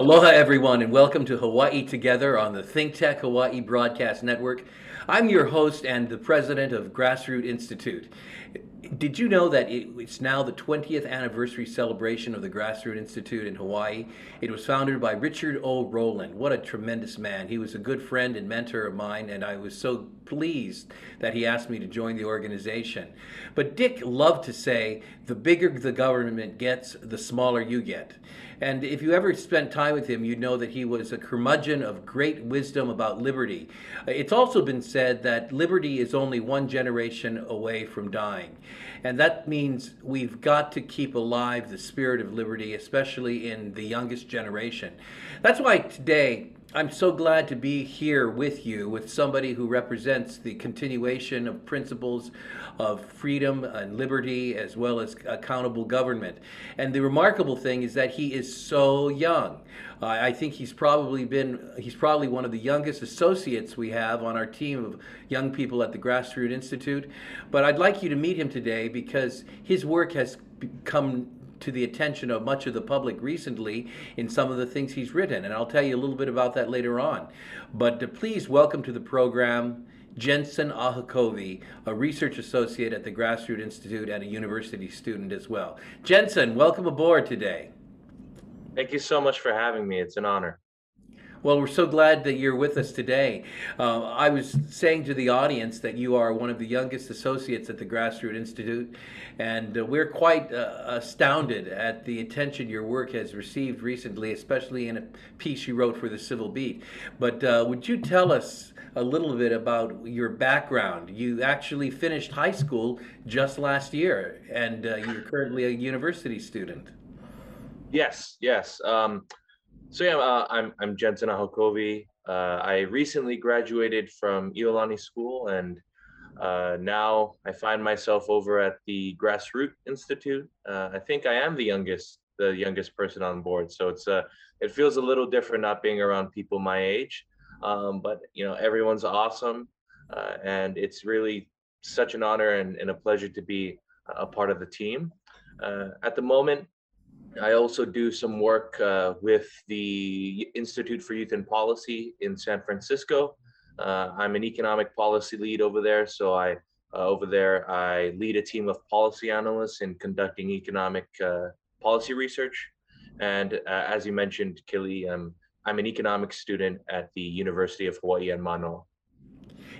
Aloha, everyone, and welcome to Hawaii Together on the ThinkTech Hawaii Broadcast Network. I'm your host and the president of Grassroot Institute. Did you know that it's now the 20th anniversary celebration of the Grassroot Institute in Hawaii? It was founded by Richard O. Rowland. What a tremendous man. He was a good friend and mentor of mine, and I was so pleased that he asked me to join the organization. But Dick loved to say, the bigger the government gets, the smaller you get. And if you ever spent time with him, you'd know that he was a curmudgeon of great wisdom about liberty. It's also been said that liberty is only one generation away from dying. And that means we've got to keep alive the spirit of liberty, especially in the youngest generation. That's why today, I'm so glad to be here with you, with somebody who represents the continuation of principles of freedom and liberty, as well as accountable government. And the remarkable thing is that he is so young. Uh, I think he's probably been, he's probably one of the youngest associates we have on our team of young people at the Grassroot Institute. But I'd like you to meet him today because his work has come to the attention of much of the public recently in some of the things he's written. And I'll tell you a little bit about that later on. But uh, please welcome to the program Jensen Ahakovi, a research associate at the Grassroot Institute and a university student as well. Jensen, welcome aboard today. Thank you so much for having me. It's an honor. Well, we're so glad that you're with us today. Uh, I was saying to the audience that you are one of the youngest associates at the Grassroot Institute, and uh, we're quite uh, astounded at the attention your work has received recently, especially in a piece you wrote for the Civil Beat. But uh, would you tell us a little bit about your background? You actually finished high school just last year, and uh, you're currently a university student. Yes, yes. Um, so yeah, uh, I'm I'm Jensen Ahokovi. Uh, I recently graduated from Iolani School, and uh, now I find myself over at the Grassroot Institute. Uh, I think I am the youngest, the youngest person on board. So it's uh, it feels a little different not being around people my age. Um, but you know, everyone's awesome, uh, and it's really such an honor and, and, a pleasure to be a part of the team. Uh, at the moment, I also do some work uh, with the Institute for Youth and Policy in San Francisco. Uh, I'm an economic policy lead over there. So I, uh, over there, I lead a team of policy analysts in conducting economic uh, policy research. And uh, as you mentioned, Keli'i, um, I'm an economics student at the University of Hawaii and Manoa.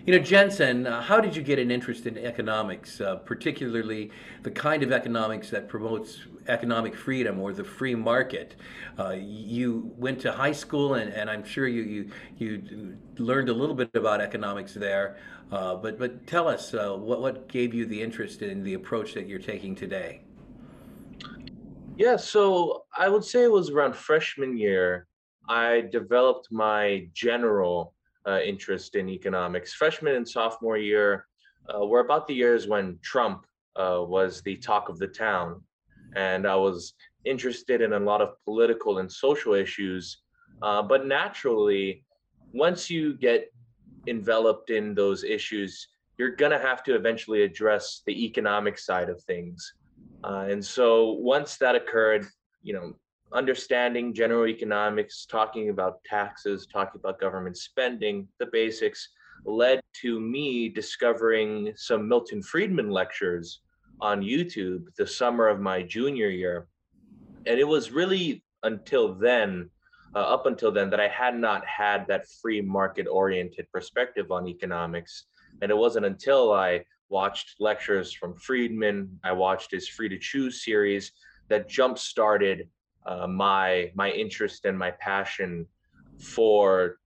You know, Jensen, uh, how did you get an interest in economics, uh, particularly the kind of economics that promotes economic freedom or the free market? Uh, you went to high school, and, and I'm sure you, you, you learned a little bit about economics there. Uh, but, but tell us, uh, what, what gave you the interest in the approach that you're taking today? Yeah, so I would say it was around freshman year. I developed my general uh, interest in economics. Freshman and sophomore year uh, were about the years when Trump uh, was the talk of the town. And I was interested in a lot of political and social issues. Uh, but naturally, once you get enveloped in those issues, you're going to have to eventually address the economic side of things. Uh, and so once that occurred, you know, understanding general economics, talking about taxes, talking about government spending, the basics, led to me discovering some Milton Friedman lectures on YouTube the summer of my junior year. And it was really until then, uh, up until then, that I had not had that free market oriented perspective on economics. And it wasn't until I watched lectures from Friedman, I watched his Free to Choose series that jump started uh, my my interest and my passion for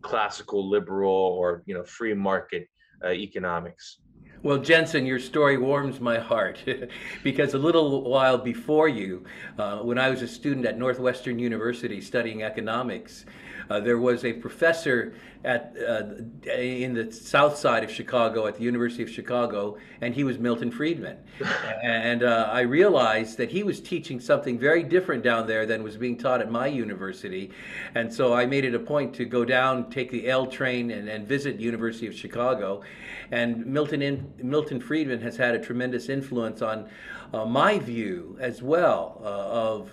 classical liberal or you know free market uh, economics. Well, Jensen, your story warms my heart because a little while before you, uh, when I was a student at Northwestern University studying economics, uh, there was a professor at uh, in the south side of Chicago at the University of Chicago, and he was Milton Friedman. and uh, I realized that he was teaching something very different down there than was being taught at my university. And so I made it a point to go down, take the L train, and, and visit University of Chicago. And Milton in, Milton Friedman has had a tremendous influence on uh, my view as well uh, of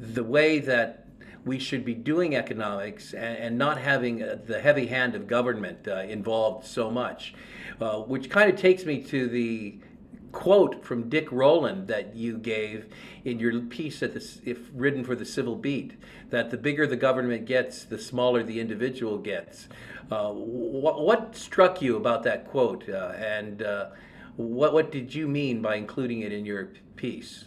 the way that we should be doing economics and, and not having uh, the heavy hand of government uh, involved so much. Uh, which kind of takes me to the quote from Dick Rowland that you gave in your piece at the, if written for the Civil Beat, that the bigger the government gets, the smaller the individual gets. Uh, what, what, struck you about that quote, uh, and uh, what what did you mean by including it in your piece?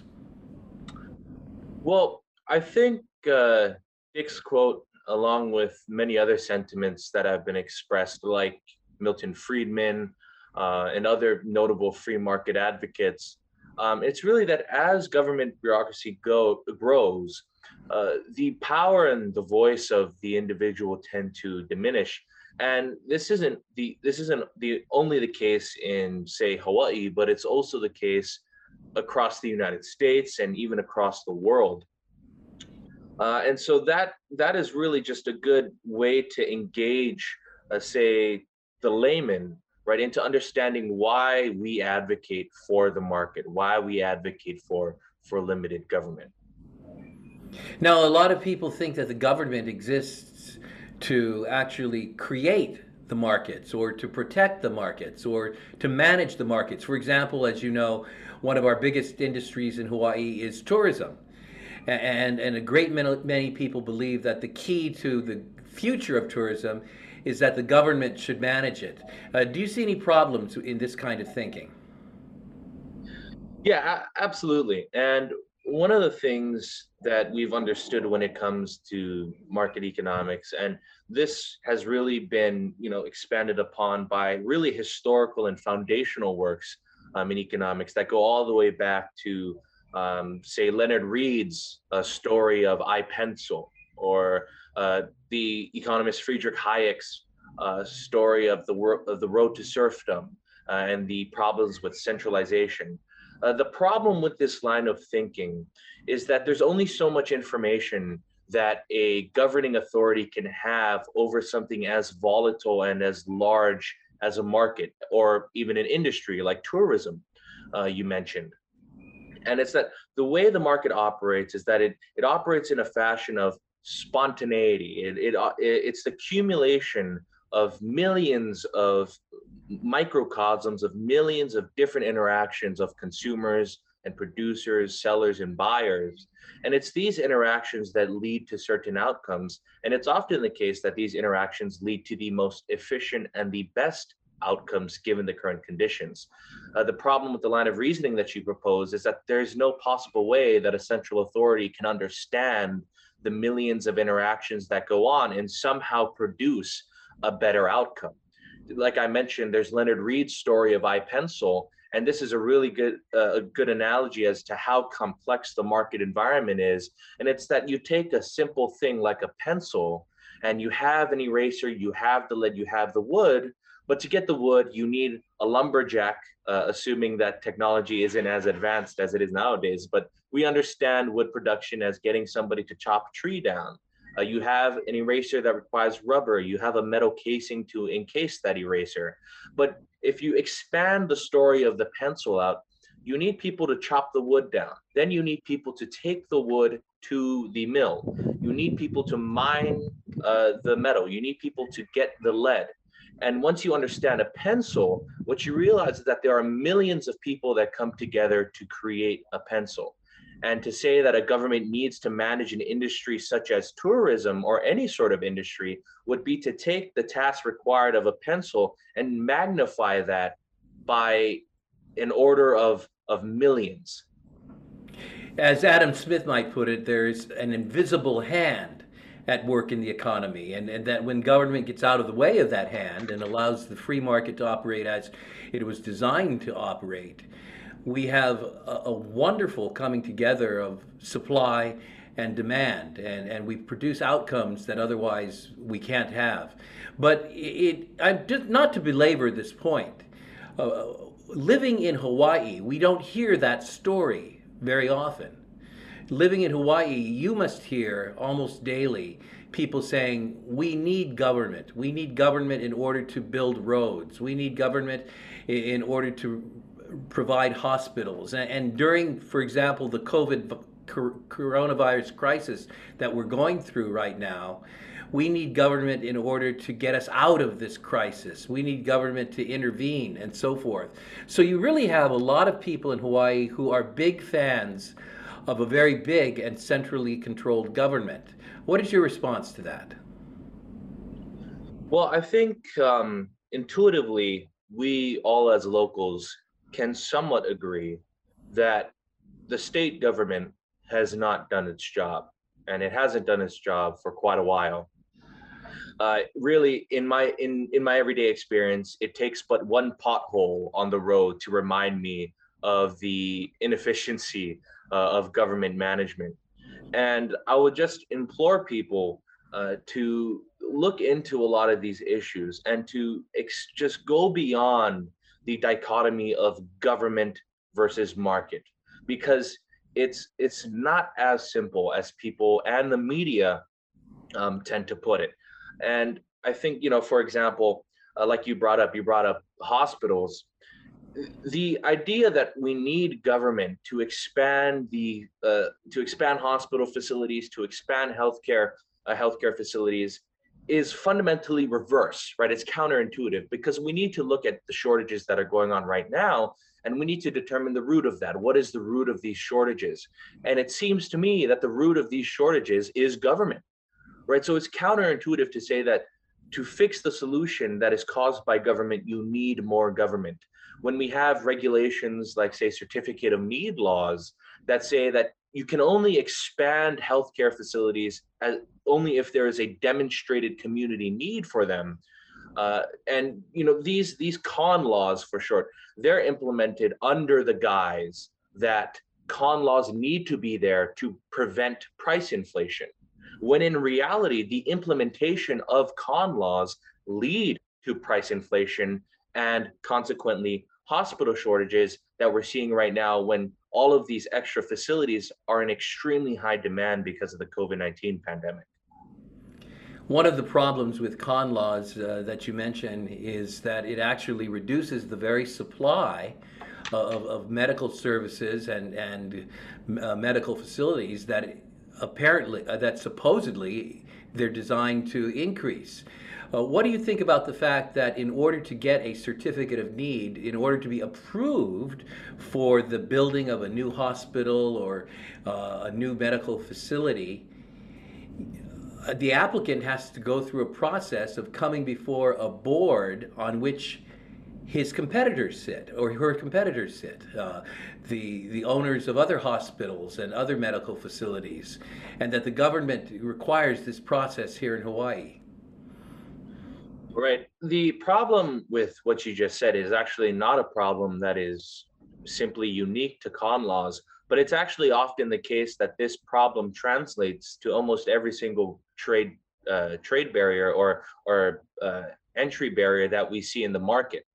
Well, I think uh, Dick's quote, along with many other sentiments that have been expressed, like Milton Friedman uh, and other notable free market advocates, um, it's really that as government bureaucracy go, grows, uh, the power and the voice of the individual tend to diminish. And this isn't the this isn't the only the case in say Hawaii, but it's also the case across the United States and even across the world. Uh, and so that that is really just a good way to engage, uh, say, the layman right into understanding why we advocate for the market, why we advocate for for limited government. Now, a lot of people think that the government exists to actually create the markets or to protect the markets or to manage the markets. For example, as you know, one of our biggest industries in Hawaii is tourism. And, and a great many people believe that the key to the future of tourism is that the government should manage it. Uh, do you see any problems in this kind of thinking? Yeah, absolutely. And one of the things that we've understood when it comes to market economics, and this has really been, you know, expanded upon by really historical and foundational works um, in economics that go all the way back to, um, say, Leonard Read's uh, story of I Pencil, or uh, the economist Friedrich Hayek's uh, story of the, wor- of the road to serfdom uh, and the problems with centralization. Uh, the problem with this line of thinking is that there's only so much information that a governing authority can have over something as volatile and as large as a market or even an industry like tourism uh, you mentioned and it's that the way the market operates is that it it operates in a fashion of spontaneity it, it, uh, it it's the accumulation of millions of microcosms of millions of different interactions of consumers and producers, sellers, and buyers. And it's these interactions that lead to certain outcomes. And it's often the case that these interactions lead to the most efficient and the best outcomes given the current conditions. Uh, the problem with the line of reasoning that you propose is that there's no possible way that a central authority can understand the millions of interactions that go on and somehow produce a better outcome. Like I mentioned, there's Leonard Read's story of I Pencil, and this is a really good uh, a good analogy as to how complex the market environment is. And it's that you take a simple thing like a pencil, and you have an eraser, you have the lead, you have the wood, but to get the wood, you need a lumberjack, uh, assuming that technology isn't as advanced as it is nowadays. But we understand wood production as getting somebody to chop a tree down. Uh, you have an eraser that requires rubber. You have a metal casing to encase that eraser. But if you expand the story of the pencil out, you need people to chop the wood down. Then you need people to take the wood to the mill. You need people to mine uh, the metal. You need people to get the lead. And once you understand a pencil, what you realize is that there are millions of people that come together to create a pencil. And to say that a government needs to manage an industry such as tourism or any sort of industry would be to take the task required of a pencil and magnify that by an order of, of millions. As Adam Smith might put it, there's an invisible hand at work in the economy, and, and that when government gets out of the way of that hand and allows the free market to operate as it was designed to operate, we have a, a wonderful coming together of supply and demand, and, and we produce outcomes that otherwise we can't have. But it, I'm not to belabor this point. Uh, living in Hawaii, we don't hear that story very often. Living in Hawaii, you must hear almost daily people saying, We need government. We need government in order to build roads. We need government in order to provide hospitals. And, during, for example, the COVID coronavirus crisis that we're going through right now, we need government in order to get us out of this crisis. We need government to intervene and so forth. So you really have a lot of people in Hawaii who are big fans of a very big and centrally controlled government. What is your response to that? Well, I think um, intuitively, we all as locals can somewhat agree that the state government has not done its job, and it hasn't done its job for quite a while. Uh, really, in my in in my everyday experience, it takes but one pothole on the road to remind me of the inefficiency of government management. And I would just implore people uh, to look into a lot of these issues and to ex- just go beyond the dichotomy of government versus market. Because it's it's not as simple as people and the media um, tend to put it. And i think you know for example uh, like you brought up you brought up hospitals the idea that we need government to expand the uh, to expand hospital facilities to expand healthcare uh, healthcare facilities is fundamentally reverse, right? It's counterintuitive because we need to look at the shortages that are going on right now and we need to determine the root of that. What is the root of these shortages? And it seems to me that the root of these shortages is government, right? So it's counterintuitive to say that to fix the solution that is caused by government, you need more government. When we have regulations like, say, certificate of need laws that say that you can only expand healthcare facilities as, only if there is a demonstrated community need for them. Uh, and you know these these con laws for short, they're implemented under the guise that con laws need to be there to prevent price inflation. When in reality, the implementation of con laws lead to price inflation and consequently hospital shortages that we're seeing right now when all of these extra facilities are in extremely high demand because of the COVID 19 pandemic. One of the problems with con laws uh, that you mentioned is that it actually reduces the very supply of, of medical services and, and uh, medical facilities that apparently, uh, that supposedly they're designed to increase. Uh, what do you think about the fact that in order to get a certificate of need, in order to be approved for the building of a new hospital or uh, a new medical facility, uh, the applicant has to go through a process of coming before a board on which his competitors sit or her competitors sit, uh, the, the owners of other hospitals and other medical facilities, and that the government requires this process here in Hawaii. Right. The problem with what you just said is actually not a problem that is simply unique to con laws, but it's actually often the case that this problem translates to almost every single trade uh, trade barrier or or uh, entry barrier that we see in the market.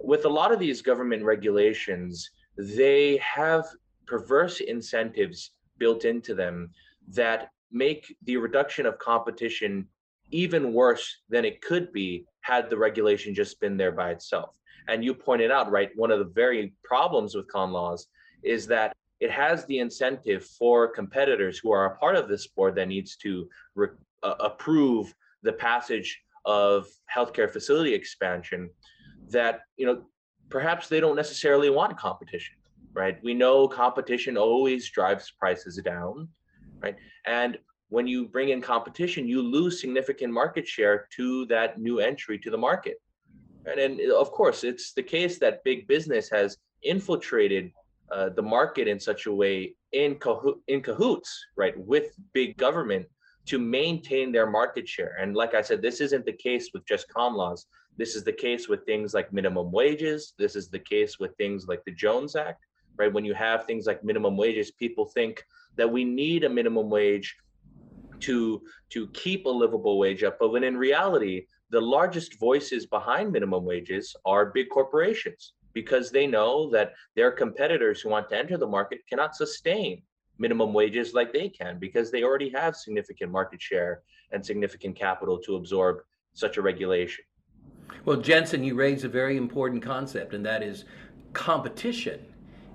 With a lot of these government regulations, they have perverse incentives built into them that make the reduction of competition even worse than it could be had the regulation just been there by itself. And you pointed out, right, one of the very problems with con laws is that it has the incentive for competitors who are a part of this board that needs to re- uh, approve the passage of healthcare facility expansion that you know perhaps they don't necessarily want competition right we know competition always drives prices down right and when you bring in competition, you lose significant market share to that new entry to the market. And, and of course, it's the case that big business has infiltrated uh, the market in such a way in, in cahoots, right, with big government to maintain their market share. And like I said, this isn't the case with just con laws. This is the case with things like minimum wages. This is the case with things like the Jones Act, right? When you have things like minimum wages, people think that we need a minimum wage to to keep a livable wage up but when in reality the largest voices behind minimum wages are big corporations because they know that their competitors who want to enter the market cannot sustain minimum wages like they can because they already have significant market share and significant capital to absorb such a regulation well jensen you raise a very important concept and that is competition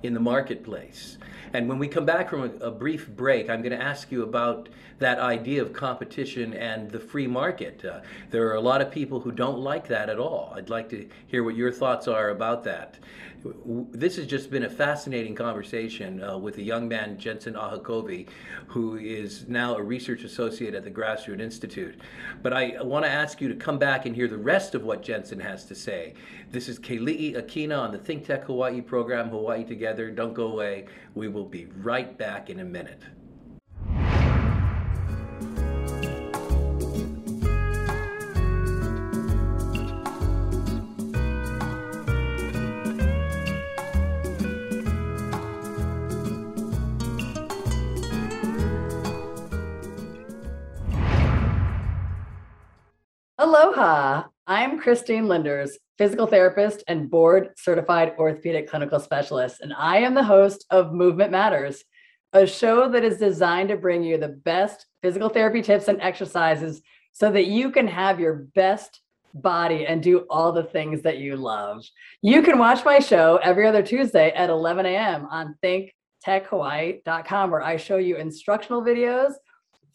in the marketplace. And when we come back from a, a brief break, I'm going to ask you about that idea of competition and the free market. Uh, there are a lot of people who don't like that at all. I'd like to hear what your thoughts are about that. This has just been a fascinating conversation uh, with a young man, Jensen Ahokovi, who is now a research associate at the Grassroot Institute. But I want to ask you to come back and hear the rest of what Jensen has to say. This is Keli'i Akina on the Think Tech Hawaii program, Hawaii Together. Don't go away. We will be right back in a minute. Aloha. I'm Christine Linders, physical therapist and board certified orthopedic clinical specialist, and I am the host of Movement Matters, a show that is designed to bring you the best physical therapy tips and exercises so that you can have your best body and do all the things that you love. You can watch my show every other Tuesday at 11 a.m. on thinktechhawaii.com, where I show you instructional videos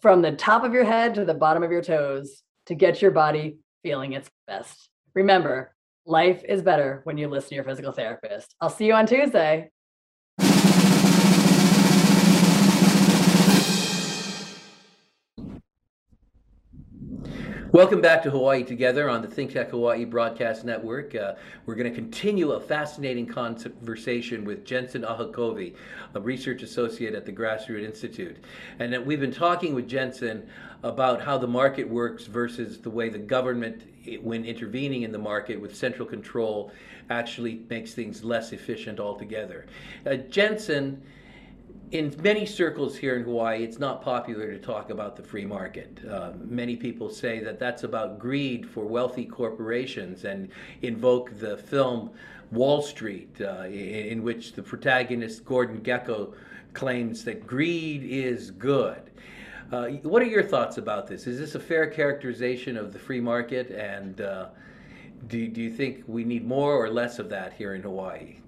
from the top of your head to the bottom of your toes to get your body feeling its best. Remember, life is better when you listen to your physical therapist. I'll see you on Tuesday. Welcome back to Hawaii Together on the Think Tech Hawaii Broadcast Network. Uh, we're going to continue a fascinating conversation with Jensen Ahokovi, a research associate at the Grassroot Institute. And we've been talking with Jensen about how the market works versus the way the government, when intervening in the market with central control, actually makes things less efficient altogether. Uh, Jensen in many circles here in Hawaii, it's not popular to talk about the free market. Uh, many people say that that's about greed for wealthy corporations and invoke the film Wall Street, uh, in, in, which the protagonist Gordon Gekko claims that greed is good. Uh, what are your thoughts about this? Is this a fair characterization of the free market? And uh, do, do you think we need more or less of that here in Hawaii?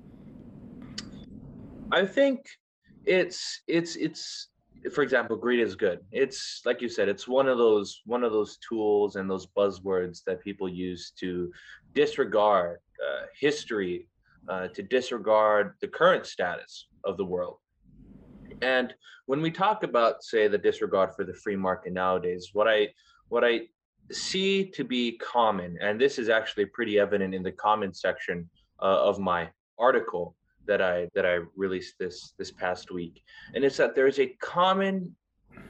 I think it's it's it's for example greed is good. It's like you said it's one of those one of those tools and those buzzwords that people use to disregard uh, history uh, to disregard the current status of the world. And when we talk about say the disregard for the free market nowadays what i what i see to be common and this is actually pretty evident in the comment section uh, of my article that I that I released this this past week, and it's that there is a common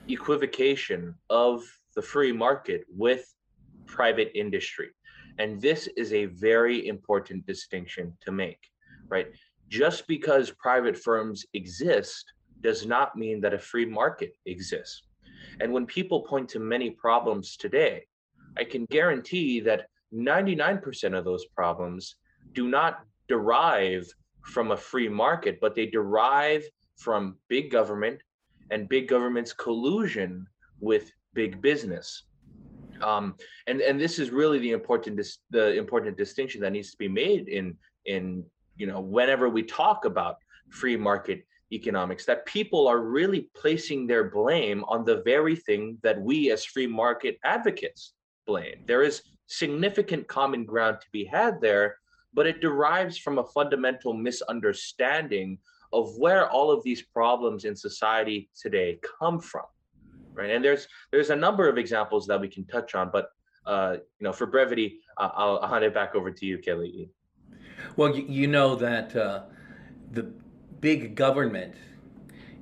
equivocation of the free market with private industry, and this is a very important distinction to make, right? Just because private firms exist does not mean that a free market exists. And when people point to many problems today, I can guarantee that 99% of those problems do not derive from a free market, but they derive from big government and big government's collusion with big business. Um, and and this is really the important dis- the important distinction that needs to be made in in you know whenever we talk about free market economics that people are really placing their blame on the very thing that we as free market advocates blame there is significant common ground to be had there but it derives from a fundamental misunderstanding of where all of these problems in society today come from right? And there's there's a number of examples that we can touch on but uh, you know for brevity uh, I'll, I'll, hand it back over to you Keli'i. Well you, you know that uh, the big government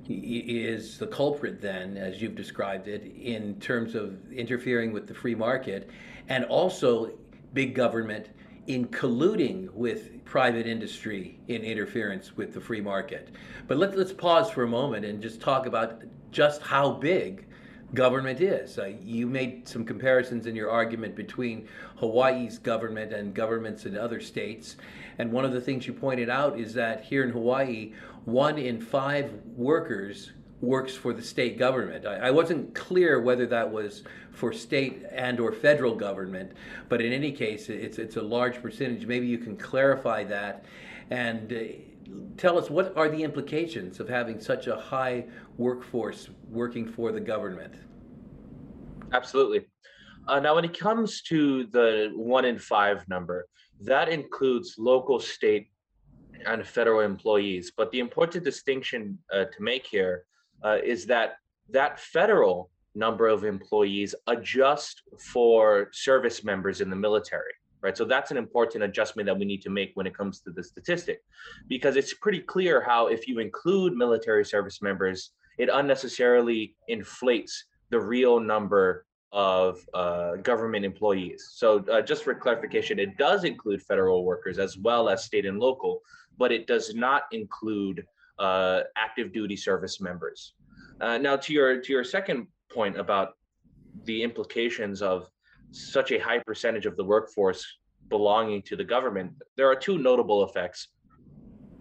is the culprit then as you've described it in terms of interfering with the free market and also big government in colluding with private industry in interference with the free market. But let, let's pause for a moment and just talk about just how big government is. Uh, you made some comparisons in your argument between Hawaii's government and governments in other states. And one of the things you pointed out is that here in Hawaii, one in five workers works for the state government. I, I, wasn't clear whether that was for state and or federal government, but in any case, it's it's a large percentage. Maybe you can clarify that, and uh, tell us what are the implications of having such a high workforce working for the government. Absolutely. Uh, now, when it comes to the one in five number, that includes local, state, and federal employees. But the important distinction uh, to make here uh, is that that federal number of employees adjust for service members in the military right? So that's an important adjustment that we need to make when it comes to the statistic because it's pretty clear how if you include military service members it unnecessarily inflates the real number of uh, government employees. So uh, just for clarification it does include federal workers as well as state and local but it does not include uh, active duty service members. Uh, now, to your to your second point about the implications of such a high percentage of the workforce belonging to the government, there are two notable effects.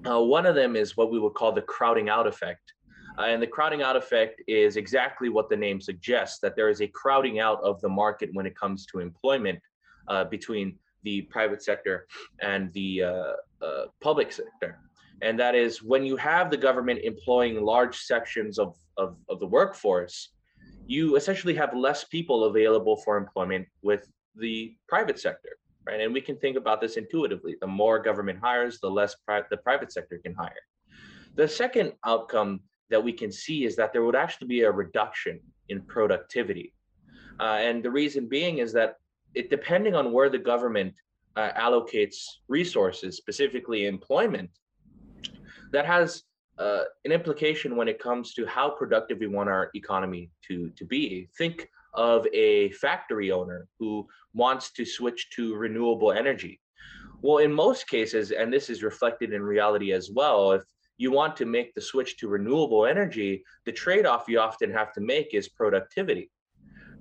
Uh, one of them is what we would call the crowding out effect. Uh, and the crowding out effect is exactly what the name suggests that there is a crowding out of the market when it comes to employment uh, between the private sector and the uh, uh, public sector and that is when you have the government employing large sections of, of, of, the workforce, you essentially have less people available for employment with the private sector, right? And we can think about this intuitively. The more government hires, the less pri- the private sector can hire. The second outcome that we can see is that there would actually be a reduction in productivity. Uh, and the reason being is that it depending on where the government uh, allocates resources, specifically employment, that has uh, an implication when it comes to how productive we want our economy to, to be. Think of a factory owner who wants to switch to renewable energy. Well, in most cases, and this is reflected in reality as well, if you want to make the switch to renewable energy, the trade off you often have to make is productivity,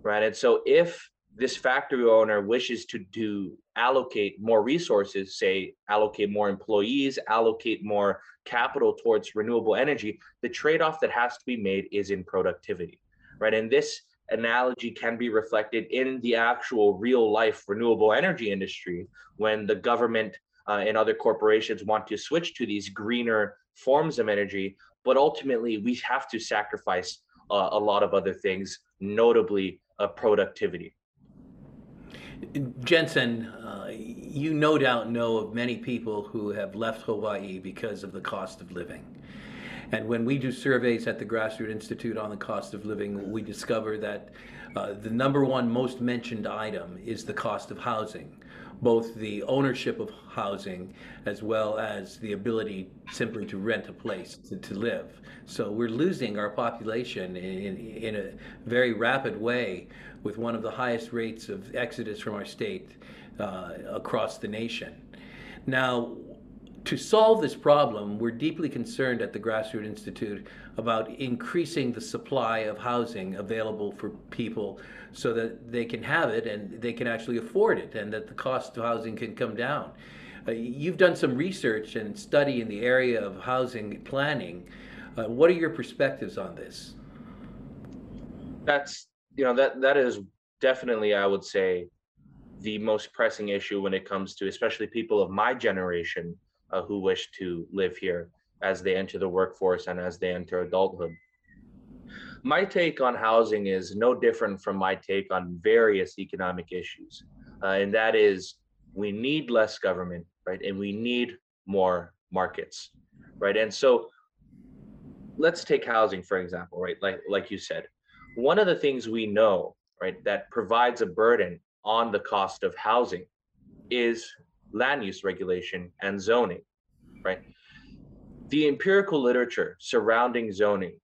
right? And so if this factory owner wishes to do allocate more resources, say allocate more employees, allocate more capital towards renewable energy, the trade-off that has to be made is in productivity, right? And this analogy can be reflected in the actual real life renewable energy industry when the government uh, and other corporations want to switch to these greener forms of energy, but ultimately we have to sacrifice uh, a lot of other things, notably uh, productivity. Jensen, uh, you no doubt know of many people who have left Hawaii because of the cost of living. And when we do surveys at the Grassroot Institute on the cost of living, we discover that uh, the number one most mentioned item is the cost of housing, both the ownership of housing as well as the ability simply to rent a place to, to live. So we're losing our population in, in a very rapid way with one of the highest rates of exodus from our state uh, across the nation. Now, to solve this problem, we're deeply concerned at the Grassroot Institute about increasing the supply of housing available for people so that they can have it and they can actually afford it and that the cost of housing can come down. Uh, you've done some research and study in the area of housing planning. Uh, what are your perspectives on this? That's you know that that is definitely I would say the most pressing issue when it comes to especially people of my generation uh, who wish to live here as they enter the workforce and as they enter adulthood. My take on housing is no different from my take on various economic issues, uh, and that is we need less government, right, and we need more markets, right, and so let's take housing for example, right, like like you said one of the things we know, right, that provides a burden on the cost of housing is land use regulation and zoning, right? The empirical literature surrounding zoning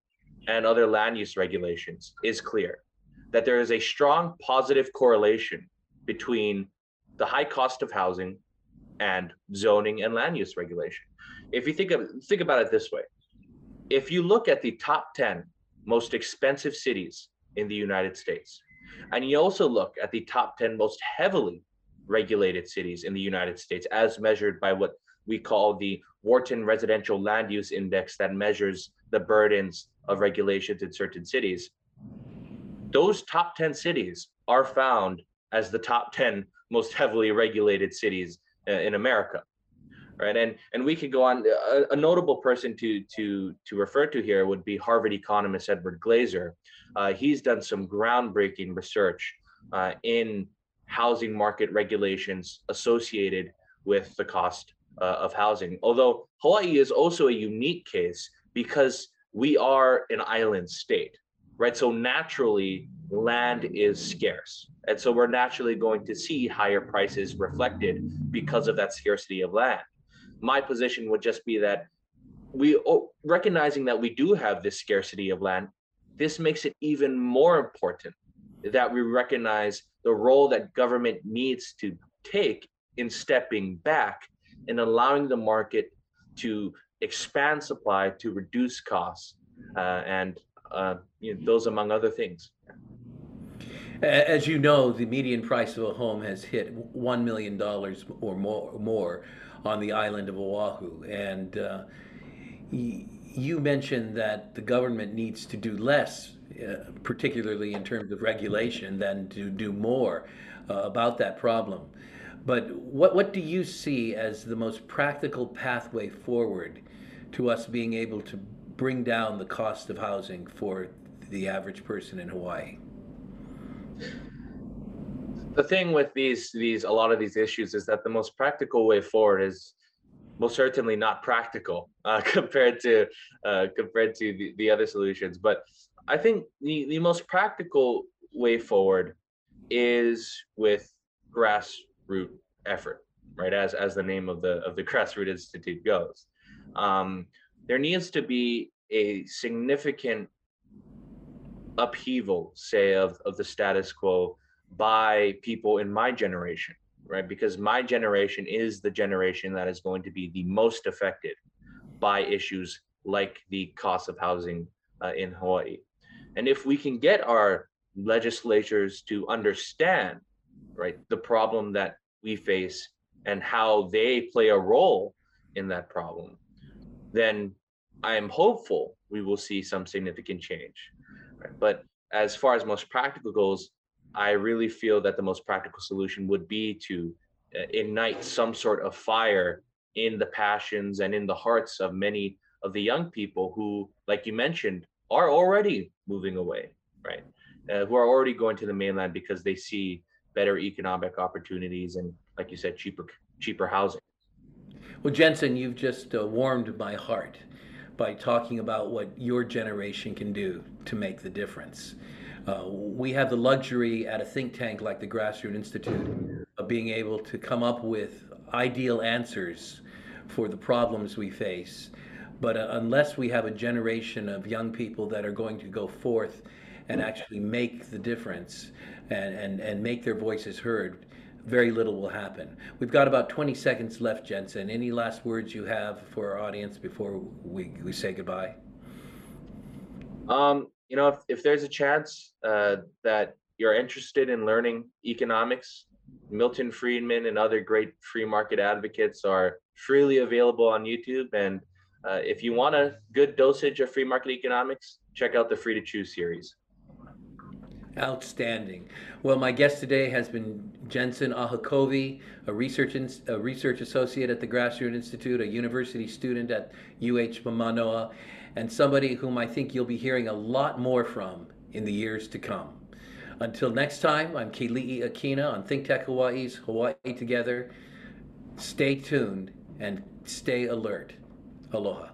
and other land use regulations is clear that there is a strong positive correlation between the high cost of housing and zoning and land use regulation. If you think of think about it this way, if you look at the top 10 most expensive cities in the United States. And you also look at the top 10 most heavily regulated cities in the United States as measured by what we call the Wharton Residential Land Use Index that measures the burdens of regulations in certain cities. Those top 10 cities are found as the top 10 most heavily regulated cities uh, in America. Right. And and we could go on. A, a, notable person to to to refer to here would be Harvard economist Edward Glaeser. Uh, he's done some groundbreaking research uh, in housing market regulations associated with the cost uh, of housing. Although Hawaii is also a unique case because we are an island state, right? So naturally, land is scarce. And so we're naturally going to see higher prices reflected because of that scarcity of land. My position would just be that we oh, recognizing that we do have this scarcity of land, this makes it even more important that we recognize the role that government needs to take in stepping back and allowing the market to expand supply to reduce costs uh, and uh, you know, those among other things. As you know, the median price of a home has hit one million dollars or more, more on the island of Oahu, and uh, you mentioned that the government needs to do less, uh, particularly in terms of regulation, than to do more uh, about that problem. But what, what do you see as the most practical pathway forward to us being able to bring down the cost of housing for the average person in Hawaii? The thing with these these a lot of these issues is that the most practical way forward is most certainly not practical uh, compared to uh, compared to the, the other solutions. But I think the, the most practical way forward is with grassroots effort, right? As as the name of the of the grassroots institute goes. Um, there needs to be a significant upheaval, say, of, of the status quo by people in my generation, right? Because my generation is the generation that is going to be the most affected by issues like the cost of housing uh, in Hawaii. And if we can get our legislatures to understand, right, the problem that we face and how they play a role in that problem, then I am hopeful we will see some significant change. But as far as most practical goals, I really feel that the most practical solution would be to uh, ignite some sort of fire in the passions and in the hearts of many of the young people who, like you mentioned, are already moving away, right? Uh, who are already going to the mainland because they see better economic opportunities and, like you said, cheaper cheaper housing. Well, Jensen, you've just uh, warmed my heart by talking about what your generation can do to make the difference. Uh, we have the luxury at a think tank like the Grassroots Institute of being able to come up with ideal answers for the problems we face. But uh, unless we have a generation of young people that are going to go forth and actually make the difference and, and, and make their voices heard, very little will happen. We've got about 20 seconds left, Jensen. Any last words you have for our audience before we, we say goodbye? Um, you know, if, if there's a chance uh, that you're interested in learning economics, Milton Friedman and other great free market advocates are freely available on YouTube. And uh, if you want a good dosage of free market economics, check out the Free to Choose series. Outstanding. Well, my guest today has been Jensen Ahakovi, a research, in, a research associate at the Grassroots Institute, a university student at UH Manoa, and somebody whom I think you'll be hearing a lot more from in the years to come. Until next time, I'm Keli'i Akina on Think Tech Hawaii's Hawaii Together. Stay tuned and stay alert. Aloha.